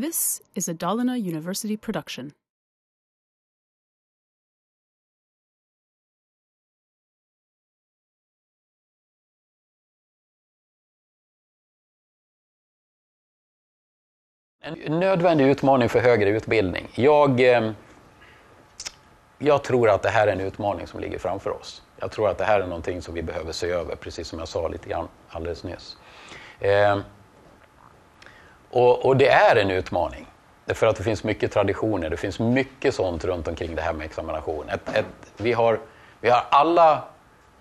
This is a Dalarna University production. En nödvändig utmaning för högre utbildning. Jag, eh, jag tror att det här är en utmaning som ligger framför oss. Jag tror att det här är någonting som vi behöver se över, precis som jag sa lite grann alldeles nyss. Och, och, det är en utmaning. Därför att det finns mycket traditioner, det finns mycket sånt runt omkring det här med examination. Ett, ett, vi, har, vi har alla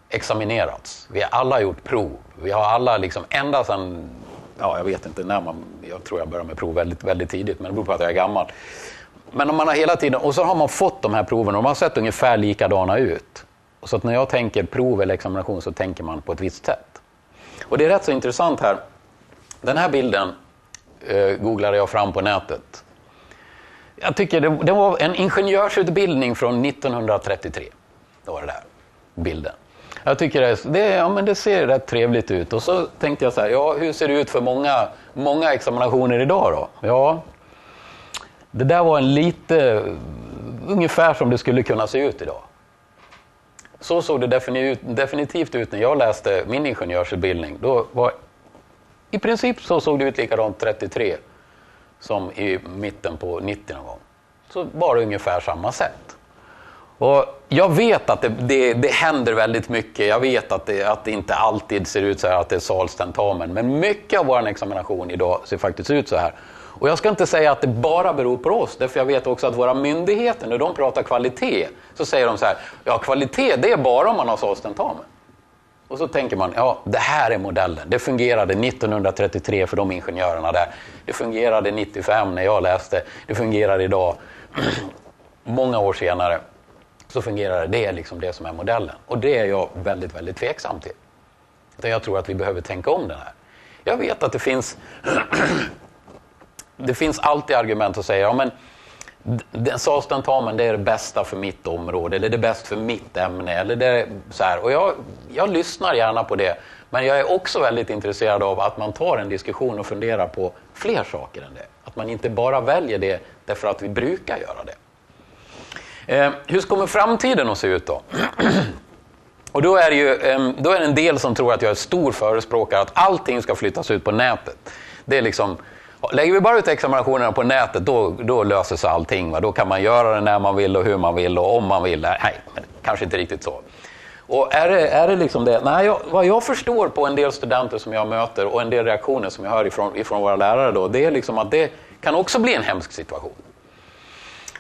examinerats, vi har alla gjort prov. Vi har alla, liksom, ända sedan, ja jag vet inte när man, jag tror jag började med prov väldigt, väldigt tidigt, men det beror på att jag är gammal. Men om man har hela tiden, och så har man fått de här proven och de har sett ungefär likadana ut. Så att när jag tänker prov eller examination så tänker man på ett visst sätt. Och det är rätt så intressant här. Den här bilden eh, googlade jag fram på nätet. Jag tycker det, det, var en ingenjörsutbildning från 1933. Det var det där, bilden. Jag tycker det, det, ja, men det ser rätt trevligt ut. Och så tänkte jag så här, ja, hur ser det ut för många, många examinationer idag då? Ja, det där var en lite, ungefär som det skulle kunna se ut idag. Så såg det definitivt ut när jag läste min ingenjörsutbildning. Då var, i princip så såg det ut likadant 33 som i mitten på 90 någon gång. Så var det ungefär samma sätt. Och jag vet att det, det, det händer väldigt mycket. Jag vet att det, att det inte alltid ser ut så här att det är salstentamen. Men mycket av vår examination idag ser faktiskt ut så här. Och jag ska inte säga att det bara beror på oss, därför jag vet också att våra myndigheter, när de pratar kvalitet, så säger de så här, ja kvalitet det är bara om man har salstentamen. Och så tänker man, ja det här är modellen. Det fungerade 1933 för de ingenjörerna där. Det fungerade 95 när jag läste. Det fungerar idag, många år senare, så fungerar det. Det är liksom det som är modellen. Och det är jag väldigt, väldigt tveksam till. Jag tror att vi behöver tänka om den här. Jag vet att det finns det finns alltid argument att säga, ja men SAS-tentamen det är det bästa för mitt område, eller det är bäst för mitt ämne. Eller det så här. Och jag, jag lyssnar gärna på det, men jag är också väldigt intresserad av att man tar en diskussion och funderar på fler saker än det. Att man inte bara väljer det därför att vi brukar göra det. Eh, hur kommer framtiden att se ut då? och då är, det ju, eh, då är det en del som tror att jag är stor förespråkare att allting ska flyttas ut på nätet. Det är liksom Lägger vi bara ut examinationerna på nätet då, då löser sig allting. Va? Då kan man göra det när man vill och hur man vill och om man vill. Nej, kanske inte riktigt så. Och är det, är det liksom det? Nej, jag, vad jag förstår på en del studenter som jag möter och en del reaktioner som jag hör ifrån, ifrån våra lärare då, det är liksom att det kan också bli en hemsk situation.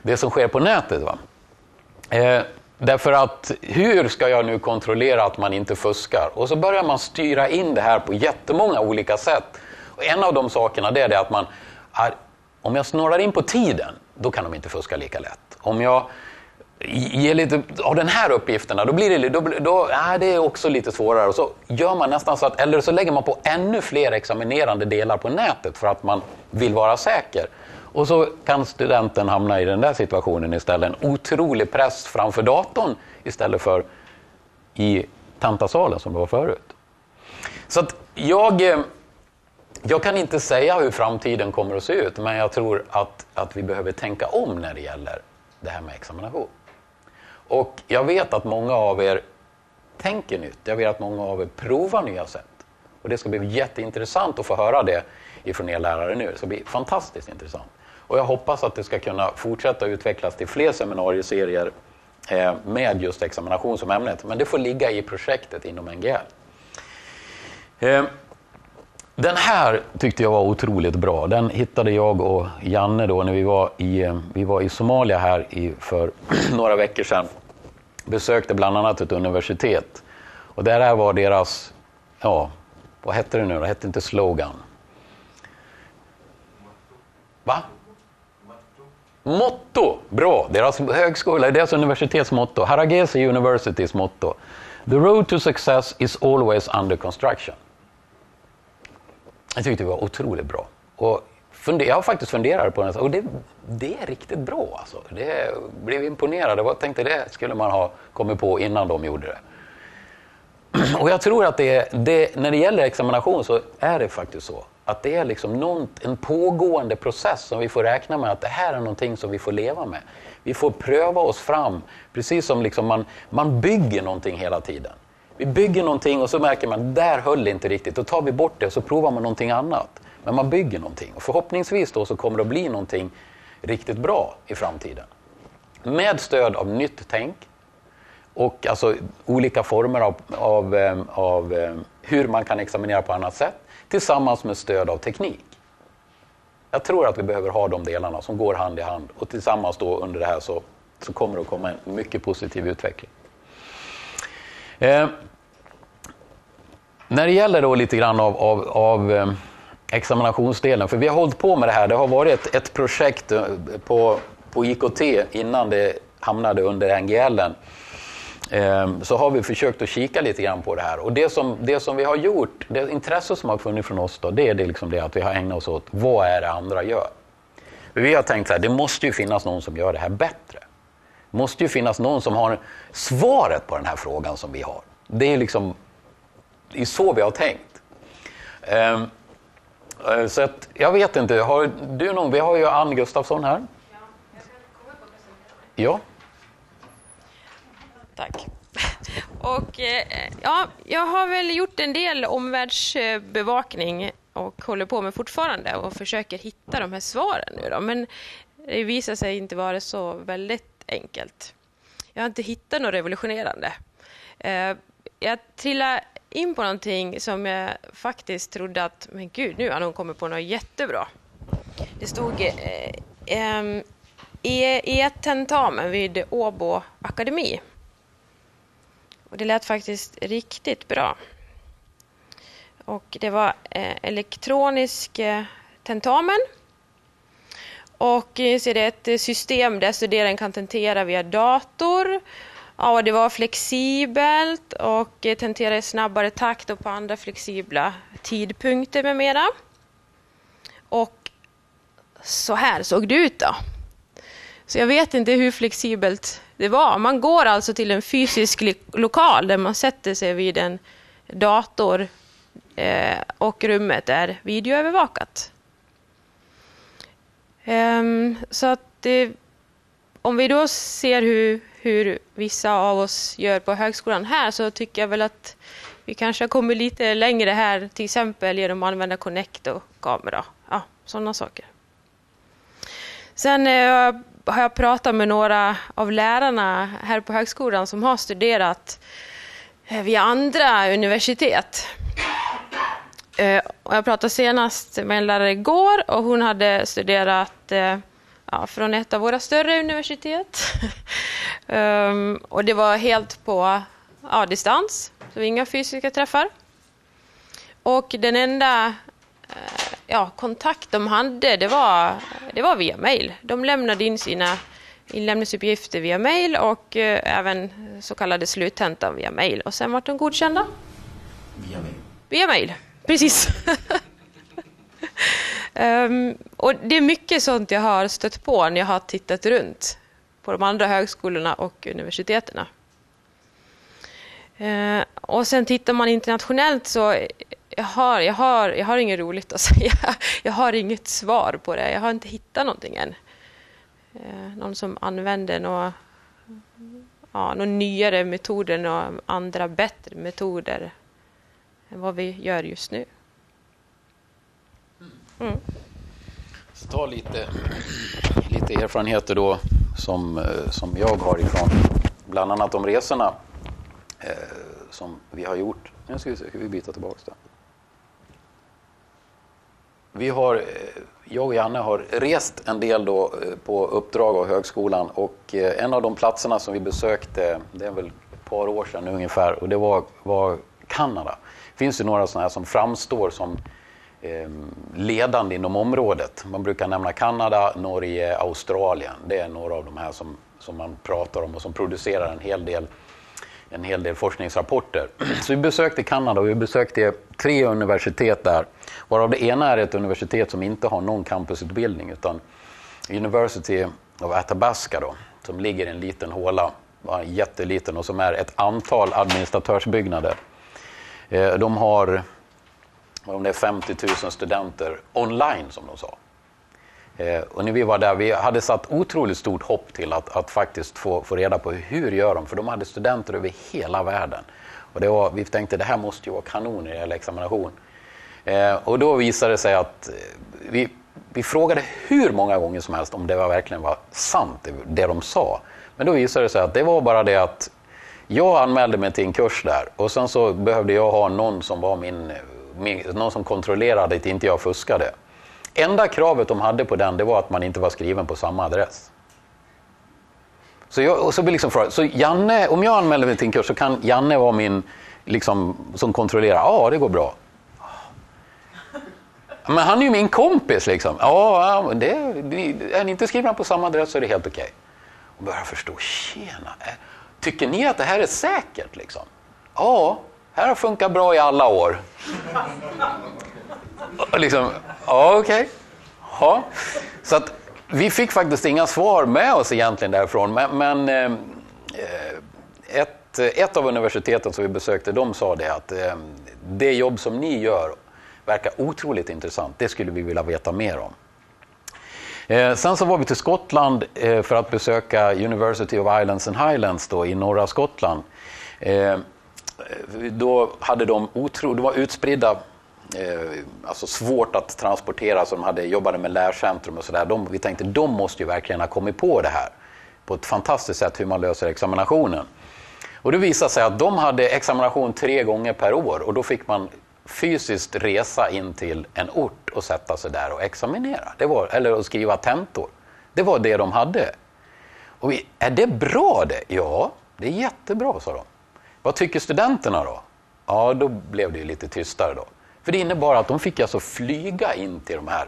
Det som sker på nätet. Va? Eh, därför att hur ska jag nu kontrollera att man inte fuskar? Och så börjar man styra in det här på jättemånga olika sätt. Och en av de sakerna det är det att man, är, om jag snurrar in på tiden, då kan de inte fuska lika lätt. Om jag ger lite av den här uppgifterna, då blir det, då, då, äh, det är också lite svårare. Och så gör man nästan så att, eller så lägger man på ännu fler examinerande delar på nätet för att man vill vara säker. Och så kan studenten hamna i den där situationen istället. En otrolig press framför datorn istället för i Tantasalen som det var förut. Så att jag eh, jag kan inte säga hur framtiden kommer att se ut, men jag tror att, att vi behöver tänka om när det gäller det här med examination. Och jag vet att många av er tänker nytt. Jag vet att många av er provar nya sätt. Och det ska bli jätteintressant att få höra det ifrån er lärare nu. Det ska bli fantastiskt intressant. Och jag hoppas att det ska kunna fortsätta utvecklas till fler seminarieserier eh, med just examination som ämnet. Men det får ligga i projektet inom NGL. Eh, den här tyckte jag var otroligt bra. Den hittade jag och Janne då när vi var i, vi var i Somalia här i, för några veckor sedan. Besökte bland annat ett universitet. Och det här var deras, ja, vad hette det nu Det hette inte slogan. Va? Motto! Bra! Deras högskola, deras universitetsmotto. Haragese Universitys motto. The road to success is always under construction. Jag tyckte det var otroligt bra. Och jag har faktiskt funderat på det och det, det är riktigt bra. Alltså. Det blev imponerad. Jag tänkte det skulle man ha kommit på innan de gjorde det. Och jag tror att det, det, när det gäller examination så är det faktiskt så Att det är liksom någon, en pågående process som vi får räkna med att det här är någonting som vi får leva med. Vi får pröva oss fram, precis som liksom man, man bygger någonting hela tiden. Vi bygger någonting och så märker man att där höll det inte riktigt. Då tar vi bort det och så provar man någonting annat. Men man bygger någonting och förhoppningsvis då så kommer det att bli någonting riktigt bra i framtiden. Med stöd av nytt tänk och alltså olika former av, av, ehm, av ehm, hur man kan examinera på annat sätt tillsammans med stöd av teknik. Jag tror att vi behöver ha de delarna som går hand i hand och tillsammans då under det här så, så kommer det att komma en mycket positiv utveckling. Eh, när det gäller då lite grann av, av, av eh, examinationsdelen, för vi har hållit på med det här, det har varit ett, ett projekt eh, på, på IKT innan det hamnade under NGL. Eh, så har vi försökt att kika lite grann på det här. Och det som, det som vi har gjort, det intresse som har funnits från oss, då, det är det, liksom det att vi har ägnat oss åt vad är det andra gör. Vi har tänkt att det måste ju finnas någon som gör det här bättre. Det måste ju finnas någon som har svaret på den här frågan som vi har. Det är liksom det är så vi har tänkt. Ehm, eh, så att, jag vet inte, har du någon? Vi har ju Ann Gustafsson här. Ja. Tack. Och, eh, ja, jag har väl gjort en del omvärldsbevakning och håller på med fortfarande och försöker hitta de här svaren nu då. Men det visar sig inte vara så väldigt enkelt. Jag har inte hittat något revolutionerande. Eh, jag trillade in på någonting som jag faktiskt trodde att, men gud, nu har hon kommit på något jättebra. Det stod eh, eh, E-tentamen vid Åbo akademi. Och det lät faktiskt riktigt bra. Och det var eh, elektronisk eh, tentamen. Och eh, så är det ett system där studeraren kan tentera via dator Ja, det var flexibelt och eh, tenterade i snabbare takt och på andra flexibla tidpunkter med mera. Och så här såg det ut då. Så jag vet inte hur flexibelt det var. Man går alltså till en fysisk lokal där man sätter sig vid en dator eh, och rummet är videoövervakat. Ehm, så att det, om vi då ser hur hur vissa av oss gör på högskolan här så tycker jag väl att vi kanske har kommit lite längre här, till exempel genom att använda Connect och kamera. Ja, sådana saker. Sen eh, har jag pratat med några av lärarna här på högskolan som har studerat eh, via vid andra universitet. Eh, jag pratade senast med en lärare igår och hon hade studerat eh, ja, från ett av våra större universitet. um, och det var helt på ja, distans, så inga fysiska träffar. Och den enda uh, ja, kontakt de hade, det var, det var via mail. De lämnade in sina inlämningsuppgifter via mail och uh, även så kallade sluttentan via mail. Och sen var de godkända. Via mail? Via mail, precis. Um, och det är mycket sånt jag har stött på när jag har tittat runt på de andra högskolorna och universiteten. Uh, ehm, och sen tittar man internationellt så jag har, jag, har, jag har inget roligt att säga. Jag har inget svar på det. Jag har inte hittat någonting än. Uh, någon som använder några, ja, några nyare metoder, några andra bättre metoder än vad vi gör just nu. Mm. Så ta lite, lite erfarenheter då som, eh, som jag har ifrån bland annat de resorna eh, som vi har gjort. Nu ska vi se, vi byta tillbaka det. Vi har, eh, jag och Janne har rest en del då eh, på uppdrag av högskolan och en av de platserna som vi besökte, det är väl ett par år sedan ungefär, och det var, var Kanada. Det finns ju några sådana här som framstår som Ehm, ledande inom området. Man brukar nämna Kanada, Norge, Australien. Det är några av de här som, som man pratar om och som producerar en hel del en hel del forskningsrapporter. Så vi besökte Kanada och vi besökte tre universitet där. Varav det ena är ett universitet som inte har någon campusutbildning utan University of Athabasca då, som ligger i en liten håla, jätteliten och som är ett antal administratörsbyggnader. Eh, de har om det är 50 000 studenter online som de sa. Eh, och när vi var där, vi hade satt otroligt stort hopp till att, att faktiskt få, få reda på hur gör de, för de hade studenter över hela världen. Och det var, vi tänkte det här måste ju vara kanon när det gäller examination. Eh, och då visade det sig att eh, vi, vi frågade hur många gånger som helst om det var verkligen var sant, det, det de sa. Men då visade det sig att det var bara det att jag anmälde mig till en kurs där och sen så behövde jag ha någon som var min eh, någon som kontrollerade att inte jag fuskade. Enda kravet de hade på den det var att man inte var skriven på samma adress. Så, jag, och så, liksom så Janne, om jag anmäler mig till en kurs så kan Janne vara min liksom, som kontrollerar. Ja, det går bra. Men han är ju min kompis. Liksom. Ja, det, är ni inte skrivna på samma adress så är det helt okej. Okay. Och börjar förstå, tjena, tycker ni att det här är säkert? Liksom? Ja, här har funkat bra i alla år. Liksom, ja, okej. Okay. Ja. Så att vi fick faktiskt inga svar med oss egentligen därifrån. Men, men eh, ett, ett av universiteten som vi besökte, de sa det att eh, det jobb som ni gör verkar otroligt intressant. Det skulle vi vilja veta mer om. Eh, sen så var vi till Skottland eh, för att besöka University of Islands and Highlands då, i norra Skottland. Eh, då hade de otro, de var utspridda eh, alltså svårt att transportera, så de hade, jobbade med lärcentrum och sådär. Vi tänkte de måste ju verkligen ha kommit på det här på ett fantastiskt sätt hur man löser examinationen. Och det visade sig att de hade examination tre gånger per år och då fick man fysiskt resa in till en ort och sätta sig där och examinera. Det var, eller att skriva tentor. Det var det de hade. Och vi, är det bra det? Ja, det är jättebra, sa de. Vad tycker studenterna då? Ja, då blev det lite tystare då. För det innebar att de fick alltså flyga in till de här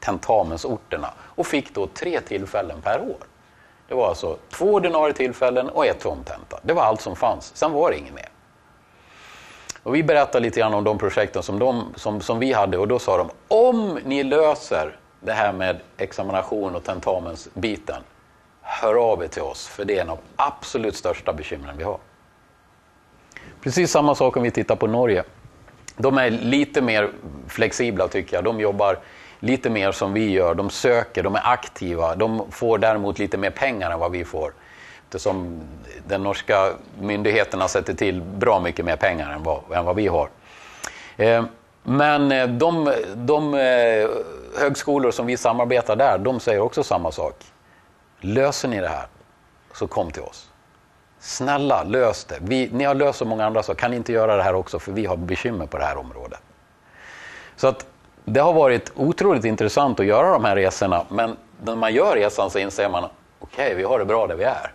tentamensorterna och fick då tre tillfällen per år. Det var alltså två ordinarie tillfällen och ett tomtenta. Det var allt som fanns, sen var det inget mer. Och vi berättade lite grann om de projekten som, de, som, som vi hade och då sa de om ni löser det här med examination och tentamensbiten, hör av er till oss för det är en av absolut största bekymren vi har. Precis samma sak om vi tittar på Norge. De är lite mer flexibla tycker jag. De jobbar lite mer som vi gör. De söker, de är aktiva. De får däremot lite mer pengar än vad vi får. Eftersom den norska myndigheterna sätter till bra mycket mer pengar än vad, än vad vi har. Eh, men eh, de, de eh, högskolor som vi samarbetar där, de säger också samma sak. Löser ni det här, så kom till oss. Snälla, lös det. Vi, ni har löst så många andra saker, kan ni inte göra det här också för vi har bekymmer på det här området. Så att det har varit otroligt intressant att göra de här resorna men när man gör resan så inser man okej, okay, vi har det bra där vi är.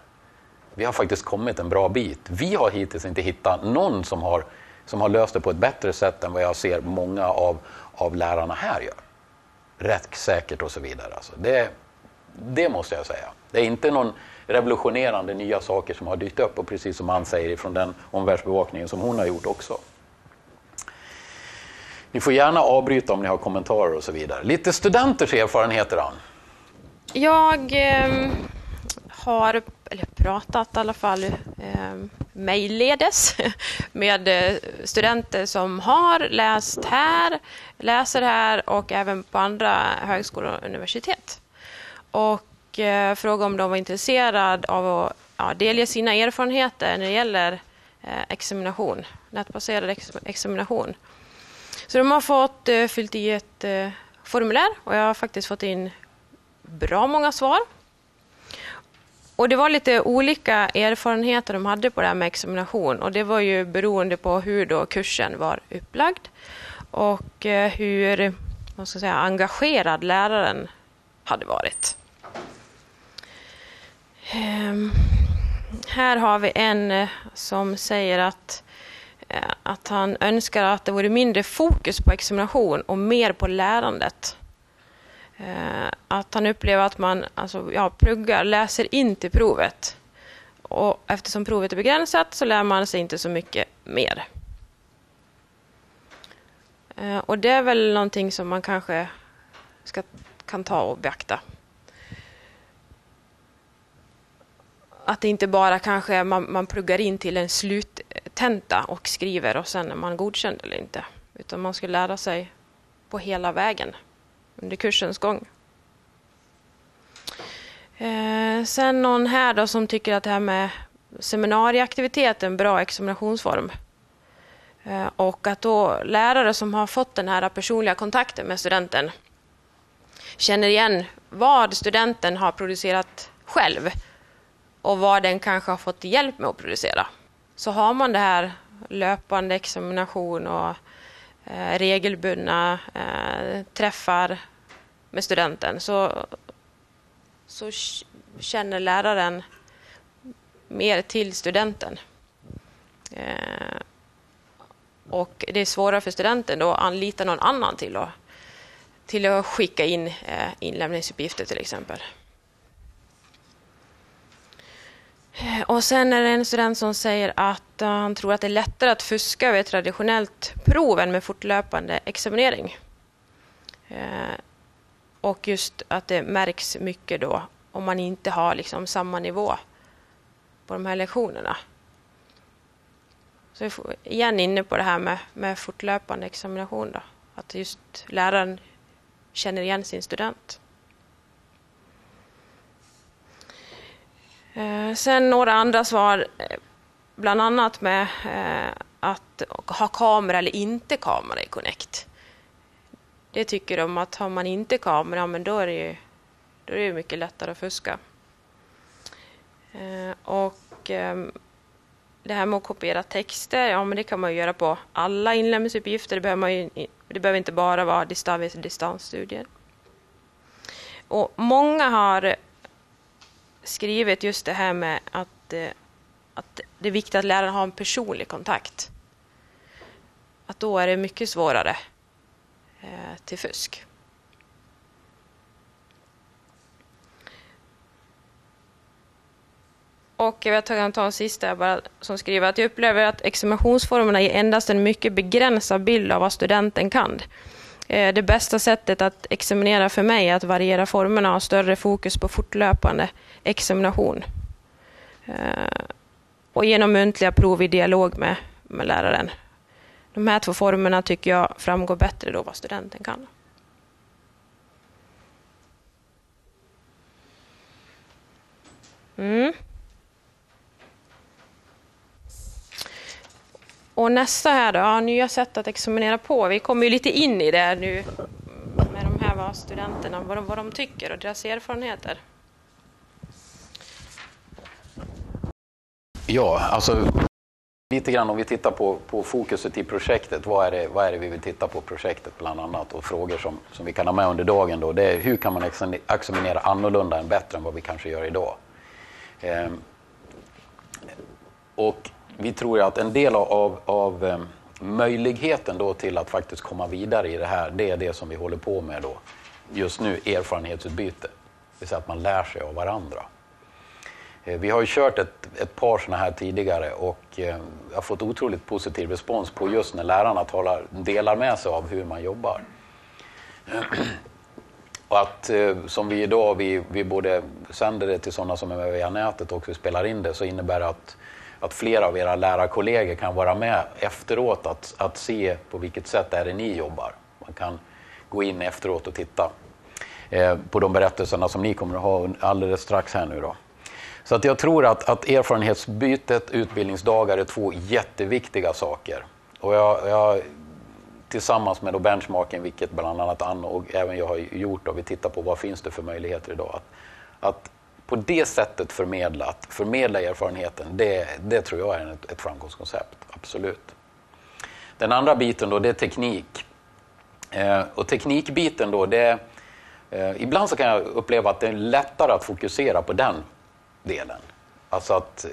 Vi har faktiskt kommit en bra bit. Vi har hittills inte hittat någon som har, som har löst det på ett bättre sätt än vad jag ser många av, av lärarna här gör. Rätt säkert och så vidare. Alltså det, det måste jag säga. Det är inte någon revolutionerande nya saker som har dykt upp och precis som han säger från den omvärldsbevakningen som hon har gjort också. Ni får gärna avbryta om ni har kommentarer och så vidare. Lite studenters erfarenheter Ann. Jag eh, har eller pratat i alla fall ehm, eh, mejlledes med studenter som har läst här, läser här och även på andra högskolor och universitet. Och eh, fråga om de var intresserade av att ja, delge sina erfarenheter när det gäller eh, examination, nätbaserad ex examination. Så de har fått eh, fyllt i ett eh, formulär och jag har faktiskt fått in bra många svar. Och det var lite olika erfarenheter de hade på det här med examination och det var ju beroende på hur då kursen var upplagd och eh, hur vad ska jag säga, engagerad läraren hade varit. Um, här har vi en eh, som säger att, eh, att han önskar att det vore mindre fokus på examination och mer på lärandet. Uh, att han upplever att man alltså, ja, pluggar, läser in till provet. Och eftersom provet är begränsat så lär man sig inte så mycket mer. Uh, och det är väl någonting som man kanske ska, kan ta och beakta. Att det inte bara kanske man, man pluggar in till en sluttenta och skriver och sen är man godkänd eller inte. Utan man ska lära sig på hela vägen under kursens gång. Eh, sen någon här då som tycker att det här med seminarieaktivitet är en bra examinationsform. Eh, och att då lärare som har fått den här personliga kontakten med studenten känner igen vad studenten har producerat själv och vad den kanske har fått hjälp med att producera. Så har man det här löpande examination och eh, regelbundna eh, träffar med studenten så, så känner läraren mer till studenten. Eh, och det är svårare för studenten då att anlita någon annan till att, till att skicka in eh, inlämningsuppgifter till exempel. Eh, och sen är det en student som säger att eh, han tror att det är lättare att fuska över ett traditionellt prov än med fortlöpande examinering. Eh, och just att det märks mycket då om man inte har liksom samma nivå på de här lektionerna. Så vi är igen inne på det här med, med fortlöpande examination. Då. Att just läraren känner igen sin student. Eh, sen några andra svar, eh, bland annat med eh, att ha kamera eller inte kamera i Connect. Det tycker de att har man inte kamera, men då är det ju då är det mycket lättare att fuska. Och ehm, det här med att kopiera texter, ja men det kan man ju göra på alla inlämningsuppgifter. Det behöver, man ju, det behöver inte bara vara distavis distansstudier. Och många har skrivit just det här med att, eh, att det är viktigt att läraren har en personlig kontakt. Att då är det mycket svårare eh, till fusk. Och jag kan ta en sista bara, som skriver att jag upplever att examinationsformerna ger endast en mycket begränsad bild av vad studenten kan. Eh, det bästa sättet att examinera för mig är att variera formerna och ha större fokus på fortlöpande examination. Eh, och genom muntliga prov i dialog med, med läraren. De här två formerna tycker jag framgår bättre då vad studenten kan. Mm. Och nästa här då, ja, nya sätt att examinera på. Vi kommer ju lite in i det nu med de här vad studenterna, vad de, vad de tycker och deras erfarenheter. Ja, alltså lite grann om vi tittar på, på fokuset i projektet. Vad är, det, vad är det vi vill titta på projektet bland annat? Och frågor som, som vi kan ha med under dagen då. Det är hur kan man examinera annorlunda än bättre än vad vi kanske gör idag? Ehm, och vi tror att en del av, av eh, möjligheten då till att faktiskt komma vidare i det här, det är det som vi håller på med då just nu, erfarenhetsutbyte. Det vill säga att man lär sig av varandra. Eh, vi har ju kört ett, ett par sådana här tidigare och eh, har fått otroligt positiv respons på just när lärarna talar, delar med sig av hur man jobbar. Och att eh, som vi idag, vi, vi både sänder det till sådana som är med via nätet och vi spelar in det, så innebär det att att flera av era lärarkollegor kan vara med efteråt att, att se på vilket sätt är det ni jobbar. Man kan gå in efteråt och titta eh, på de berättelserna som ni kommer att ha alldeles strax här nu. Då. Så att jag tror att, att erfarenhetsbytet, utbildningsdagar är två jätteviktiga saker. Och jag, jag tillsammans med då benchmarking, vilket bland annat Anna och även jag har gjort, och vi tittar på vad finns det för möjligheter idag. Att, att på det sättet förmedlat, förmedla erfarenheten, det, det tror jag är ett, ett framgångskoncept. Absolut. Den andra biten då, det är teknik. Eh, och teknikbiten då, det, eh, ibland så kan jag uppleva att det är lättare att fokusera på den delen. Alltså att eh,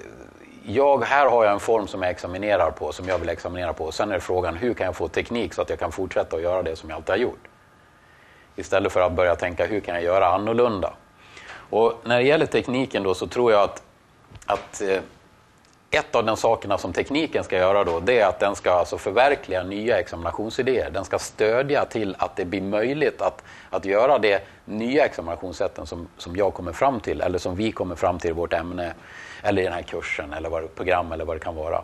jag, här har jag en form som jag examinerar på, som jag vill examinera på. och Sen är frågan, hur kan jag få teknik så att jag kan fortsätta att göra det som jag alltid har gjort? Istället för att börja tänka, hur kan jag göra annorlunda? Och när det gäller tekniken då så tror jag att, att eh, ett av de sakerna som tekniken ska göra då, det är att den ska alltså förverkliga nya examinationsidéer. Den ska stödja till att det blir möjligt att, att göra det nya examinationssätten som, som jag kommer fram till, eller som vi kommer fram till i vårt ämne, eller i den här kursen, eller vad, program eller vad det kan vara.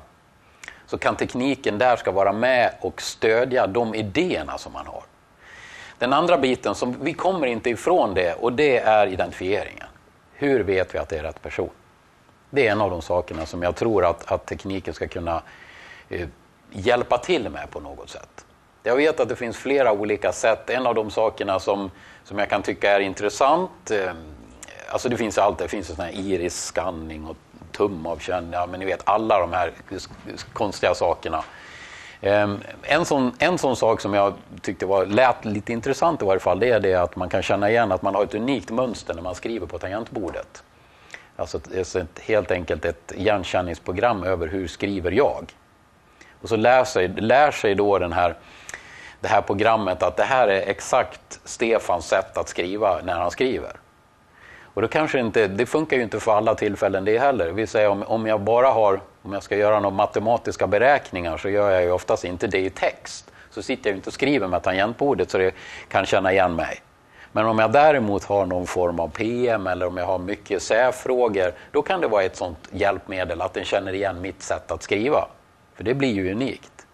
så kan tekniken där ska vara med och stödja de idéerna som man har. Den andra biten, som vi kommer inte ifrån det, och det är identifieringen. Hur vet vi att det är rätt person? Det är en av de sakerna som jag tror att, att tekniken ska kunna eh, hjälpa till med på något sätt. Jag vet att det finns flera olika sätt. En av de sakerna som, som jag kan tycka är intressant, eh, alltså det finns allt, det finns sån här iris-scanning och tumavkänning, ja, men ni vet alla de här konstiga sakerna. Ehm, en sån, en sån sak som jag tyckte var, lät lite intressant i varje fall, det är det att man kan känna igen att man har ett unikt mönster när man skriver på tangentbordet. Alltså ett, helt enkelt ett igenkänningsprogram över hur skriver jag. Och så lär sig, lär sig då den här, det här programmet att det här är exakt Stefans sätt att skriva när han skriver. Och då kanske inte, det funkar ju inte för alla tillfällen det heller. Det vill säga om, om jag bara har, om jag ska göra några matematiska beräkningar så gör jag ju oftast inte det i text. Så sitter jag inte och skriver med tangentbordet så det kan känna igen mig. Men om jag däremot har någon form av PM eller om jag har mycket särfrågor, då kan det vara ett sånt hjälpmedel att den känner igen mitt sätt att skriva. För det blir ju unikt.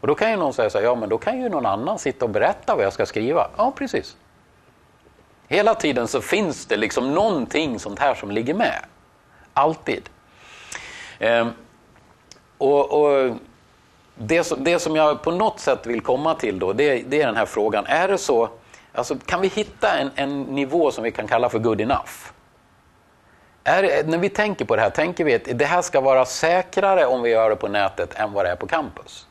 Och då kan ju någon säga så här, ja men då kan ju någon annan sitta och berätta vad jag ska skriva. Ja, precis. Hela tiden så finns det liksom någonting sånt här som ligger med. Alltid. Ehm, och, och det, som, det, som jag på något sätt vill komma till då, det, det är den här frågan. Är det så, alltså, kan vi hitta en, en nivå som vi kan kalla för good enough? Är, när vi tänker på det här, tänker vi att det här ska vara säkrare om vi gör det på nätet än vad det är på campus?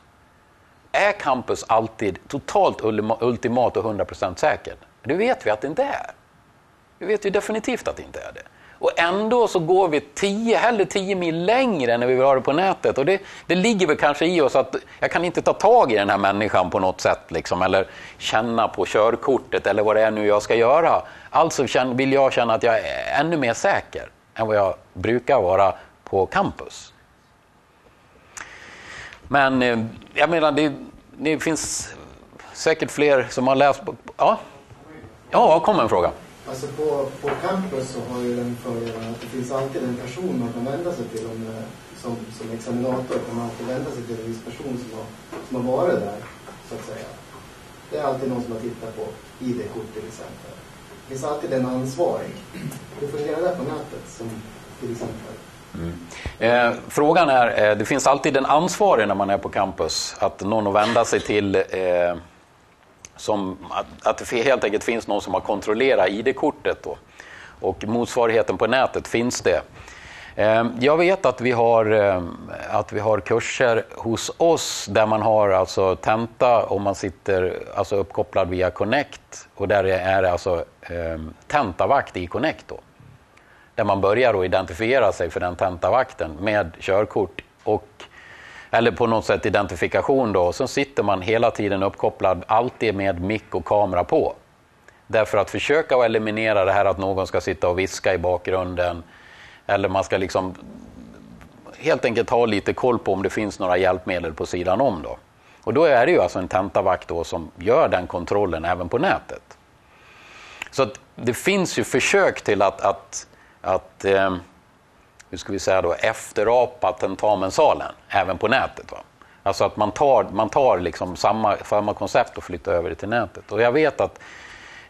Är campus alltid totalt ultimat och 100% säkert? Det vet vi att det inte är. Vi vet ju definitivt att det inte är det. Och ändå så går vi 10, hellre 10 mil längre när vi vill ha det på nätet. Och det, det ligger väl kanske i oss att jag kan inte ta tag i den här människan på något sätt. Liksom, eller känna på körkortet eller vad det är nu jag ska göra. Alltså vill jag känna att jag är ännu mer säker än vad jag brukar vara på campus. Men eh, jag menar, det, det finns säkert fler som har läst... Ja? Ja, kom en fråga. Alltså på, på campus så har ju den fördelen att det finns alltid en person man kan vända sig till om, eh, som, som examinator. kan man alltid vända sig till en viss person som har, som har varit där, så att säga. Det är alltid någon som har tittat på ID-kort till exempel. Det finns alltid en ansvarig. Hur fungerar det på nätet, som till exempel? Mm. Eh, frågan är, eh, det finns alltid en ansvarig när man är på campus, att någon att vända sig till eh, som, att, att det helt enkelt finns någon som har kontrollerat ID-kortet. Då. Och motsvarigheten på nätet finns det. Ehm, jag vet att vi, har, ehm, att vi har kurser hos oss där man har alltså tenta om man sitter alltså uppkopplad via Connect och där är det alltså eh, tentavakt i Connect. Då. Där man börjar att identifiera sig för den tentavakten med körkort och eller på något sätt identifikation då. Så sitter man hela tiden uppkopplad, alltid med mick och kamera på. Därför att försöka att eliminera det här att någon ska sitta och viska i bakgrunden. Eller man ska liksom helt enkelt ha lite koll på om det finns några hjälpmedel på sidan om. Då. Och då är det ju alltså en tentavakt då som gör den kontrollen även på nätet. Så det finns ju försök till att, att, att eh, hur ska vi säga då, efterapa tentamensalen även på nätet. Va? Alltså att man tar, man tar liksom samma, samma koncept och flyttar över det till nätet. Och jag vet att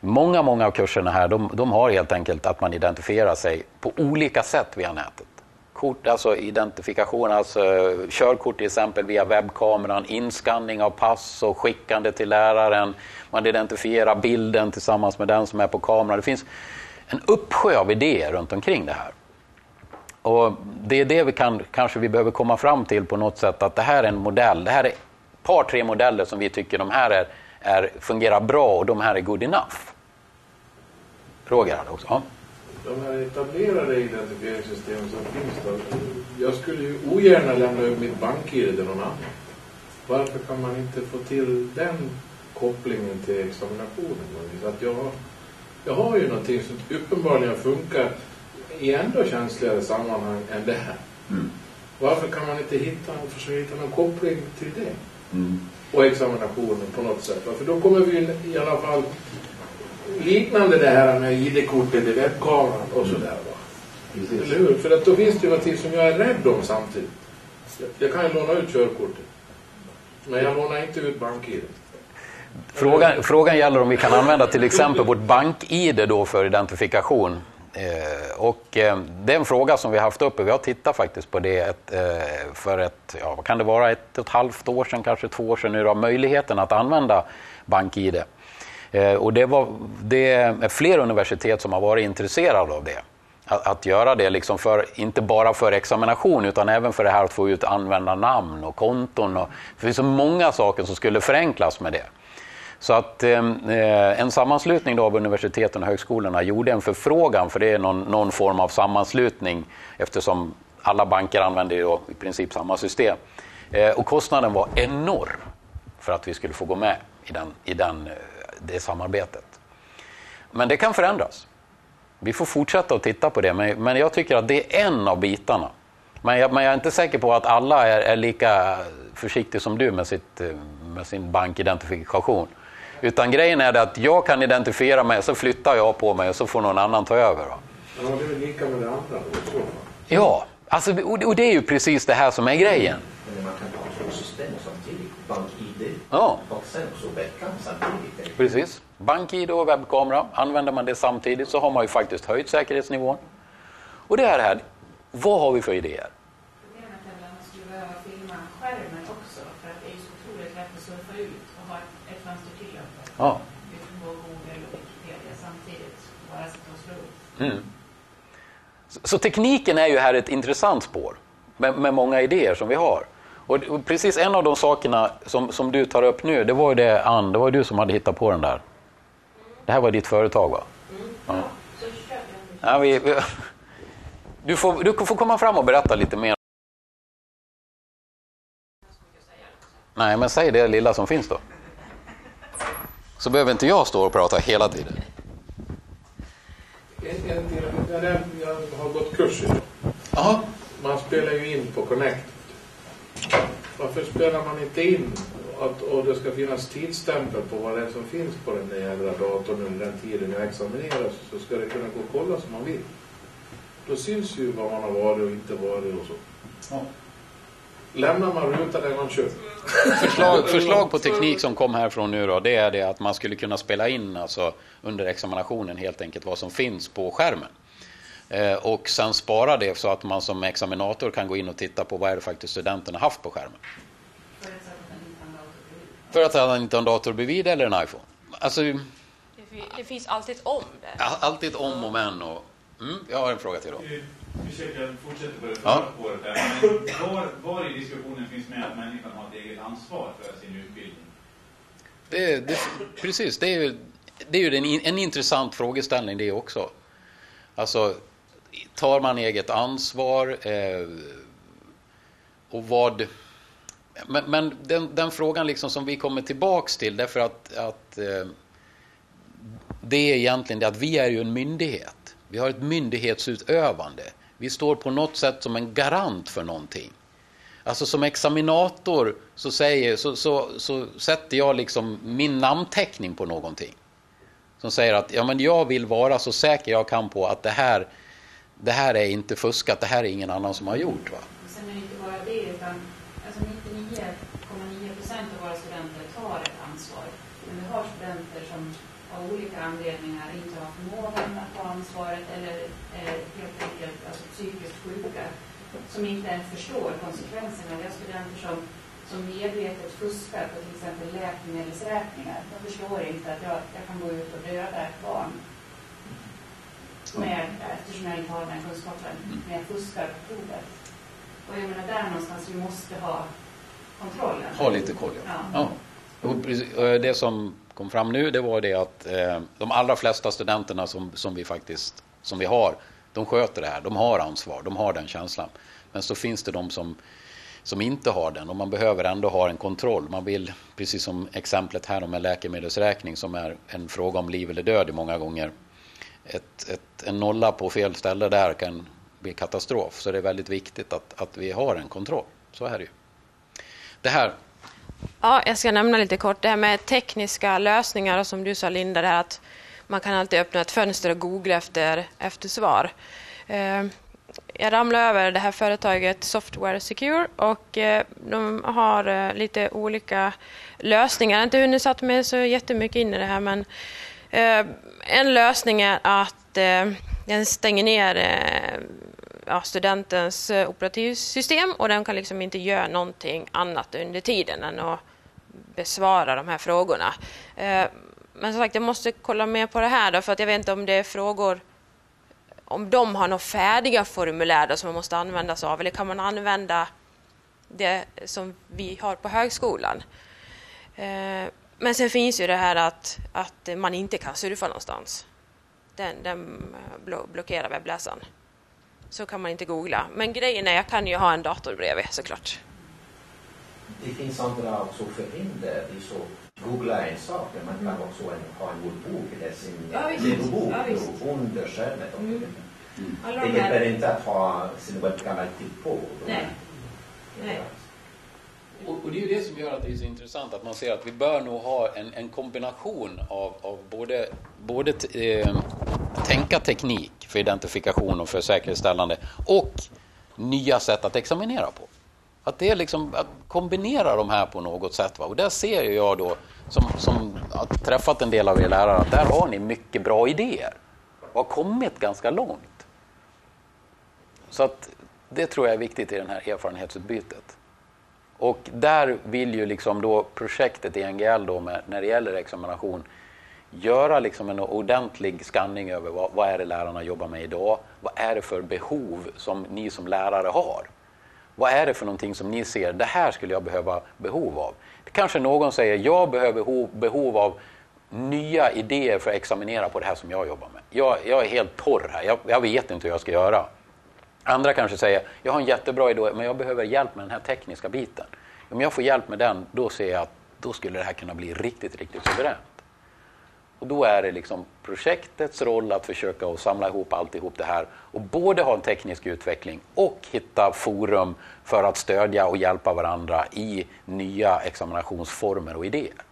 många, många av kurserna här de, de har helt enkelt att man identifierar sig på olika sätt via nätet. Kort, alltså identifikation, alltså körkort till exempel via webbkameran, inskanning av pass och skickande till läraren. Man identifierar bilden tillsammans med den som är på kameran. Det finns en uppsjö av idéer runt omkring det här. Och det är det vi kan, kanske vi behöver komma fram till på något sätt, att det här är en modell. Det här är ett par, tre modeller som vi tycker de här är, är, fungerar bra och de här är good enough. Roger hade också. Ja. De här etablerade identifieringssystemen som finns då. Jag skulle ju ogärna lämna över mitt bank-id till någon annan. Varför kan man inte få till den kopplingen till examinationen? Att jag, jag har ju någonting som uppenbarligen funkar i ändå känsligare sammanhang än det här. Mm. Varför kan man inte hitta, försöka hitta någon koppling till det? Mm. Och examinationen på något sätt. För då kommer vi i alla fall liknande det här med ID-kortet i webbkameran och mm. sådär. Va? Eller hur? För att då finns det ju någonting som jag är rädd om samtidigt. Jag, jag kan ju låna ut körkortet. Men jag lånar inte ut bank-id. Frågan, frågan gäller om vi kan använda till exempel vårt bank-id då för identifikation. Eh, och eh, det är en fråga som vi har haft uppe. Vi har tittat faktiskt på det eh, för ett, ja, vad kan det vara, ett och ett halvt år sedan, kanske två år sedan nu av möjligheten att använda BankID. Och det, var, det är fler universitet som har varit intresserade av det. Att, att göra det, liksom för, inte bara för examination utan även för det här att få ut användarnamn och konton. Och, det finns så många saker som skulle förenklas med det. Så att ehm, eh, en sammanslutning då av universiteten och högskolorna gjorde en förfrågan, för det är någon, någon form av sammanslutning eftersom alla banker använder ju i princip samma system. Eh, och kostnaden var enorm för att vi skulle få gå med i, den, i den, eh, det samarbetet. Men det kan förändras. Vi får fortsätta att titta på det, men, men jag tycker att det är en av bitarna. Men jag, men jag är inte säker på att alla är, är lika försiktiga som du med, sitt, eh, med sin bankidentifikation. Utan grejen är att jag kan identifiera mig, så flyttar jag på mig och så får någon annan ta över. Ja, det är lika med det andra då. Ja, alltså, och det är ju precis det här som är grejen. Men man kan ha två system samtidigt. BankID Ja. och sen så webcam samtidigt. Precis. BankID och webbkamera, använder man det samtidigt så har man ju faktiskt höjt säkerhetsnivån. Och det är det här, vad har vi för idéer? Problemet är väl att man skulle behöva filma skärmen också för att det är ju så otroligt lätt att surfa ut och ha ett, ett fönster Ja. Google och Wikipedia samtidigt. Bara sitta och slå upp. Mm. Så, så tekniken är ju här ett intressant spår med, med många idéer som vi har. Och, och precis en av de sakerna som, som du tar upp nu, det var ju det Ann, det var ju du som hade hittat på den där. Det här var ditt företag va? Mm. Ja. Ja, vi, vi, du, får, du får komma fram och berätta lite mer. Nej, men säg det lilla som finns då. Så behöver inte jag stå och prata hela tiden. En, en, jag, har gått kurs idag. Jaha. Man spelar ju in på Connect. Varför spelar man inte in att, och det ska finnas tidsstämpel på vad det är som finns på den där jävla datorn under den tiden jag examineras så ska det kunna gå att kolla som man vill. Då syns ju vad man har varit och inte varit och så. Ja. Lämnar man rutan är man kör. Förslag, förslag på teknik som kom härifrån nu då, det är det att man skulle kunna spela in alltså, under examinationen helt enkelt vad som finns på skärmen. Eh, och sen spara det så att man som examinator kan gå in och titta på vad är det faktiskt studenterna haft på skärmen. har. För att han inte har en dator bredvid eller en iPhone. Alltså, Det, fi- det finns alltid ett om där. alltid om och men. Och, mm, jag har en fråga till då. Försöker fortsätta på det Ja. förra spåret här. Men var, var i diskussionen finns med att människan har ett eget ansvar för sin utbildning? Det, det, precis, det är ju, det är ju en, en intressant frågeställning det också. Alltså, tar man eget ansvar? Eh, och vad... Men, men den, den frågan liksom som vi kommer tillbaks till, därför att, att eh, det är egentligen det att vi är ju en myndighet. Vi har ett myndighetsutövande. Vi står på något sätt som en garant för någonting. Alltså som examinator så, säger, så, så, så sätter jag liksom min namnteckning på någonting. Som säger att ja, men jag vill vara så säker jag kan på att det här, det här är inte fuskat, det här är ingen annan som har gjort. Va? Sen är det inte bara det, utan alltså 99,9 procent av våra studenter tar ett ansvar. Men vi har studenter som av olika anledningar inte har förmågan att ta ansvaret eller eh, psykiskt sjuka som inte ens förstår konsekvenserna. Vi har studenter som, som medvetet fuskar på till exempel läkemedelsräkningar. De förstår inte att jag, jag kan gå ut och döda ett barn med, eftersom jag inte har den här kunskapen, men jag fuskar på provet. Och jag menar, där någonstans vi måste ha kontrollen. Ha lite koll, ja. Ja. ja. Det som kom fram nu det var det att eh, de allra flesta studenterna som, som vi faktiskt som vi har, de sköter det här. De har ansvar, de har den känslan. Men så finns det de som, som inte har den och man behöver ändå ha en kontroll. Man vill, precis som exemplet här med läkemedelsräkning som är en fråga om liv eller död många gånger. Ett, ett, en nolla på fel ställe där kan bli katastrof. Så det är väldigt viktigt att, att vi har en kontroll. Så är det ju. Det här, Ja, jag ska nämna lite kort det här med tekniska lösningar och som du sa Linda, det här att man kan alltid öppna ett fönster och googla efter, efter svar. Eh, jag ramlade över det här företaget Software Secure och eh, de har eh, lite olika lösningar. Jag har inte hunnit satt mig så jättemycket in i det här men eh, en lösning är att eh, den stänger ner eh, ja, studentens eh, operativsystem och den kan liksom inte göra någonting annat under tiden än att besvara de här frågorna. Men som sagt, jag måste kolla mer på det här då, för att jag vet inte om det är frågor om de har några färdiga formulär som man måste använda sig av eller kan man använda det som vi har på högskolan. Eh, men sen finns ju det här att, att man inte kan surfa någonstans. Den, den eh, blockerar webbläsaren. Så kan man inte googla. Men grejen är, jag kan ju ha en dator bredvid såklart. Det finns andra också förhinder. så googla en sak, men man kan också ha en bok eller sin ja, bok ja, under skärmen. Mm. Mm. Det hjälper inte att ha sin webbkamera alltid på. Nej. Nej. Och, och, det är ju det som gör att det är så intressant att man ser att vi bör nog ha en, en kombination av, av både, både eh, tänka teknik för identifikation och för säkerhetsställande och nya sätt att examinera på. Att det är liksom att kombinera de här på något sätt. Va? Och där ser jag då, som, som har träffat en del av er lärare, att där har ni mycket bra idéer och har kommit ganska långt. Så att det tror jag är viktigt i det här erfarenhetsutbytet. Och där vill ju liksom då projektet i NGL då med, när det gäller examination göra liksom en ordentlig skanning över vad, vad är det lärarna jobbar med idag? Vad är det för behov som ni som lärare har? Vad är det för någonting som ni ser, det här skulle jag behöva behov av? Kanske någon säger, jag behöver behov, behov av nya idéer för att examinera på det här som jag jobbar med. Jag, jag är helt torr här, jag, jag, vet inte hur jag ska göra. Andra kanske säger, jag har en jättebra idé men jag behöver hjälp med den här tekniska biten. Om jag får hjälp med den, då ser jag att då skulle det här kunna bli riktigt, riktigt suveränt. Och då är det liksom projektets roll att försöka att samla ihop alltihop det här och både ha en teknisk utveckling och hitta forum för att stödja och hjälpa varandra i nya examinationsformer och idéer.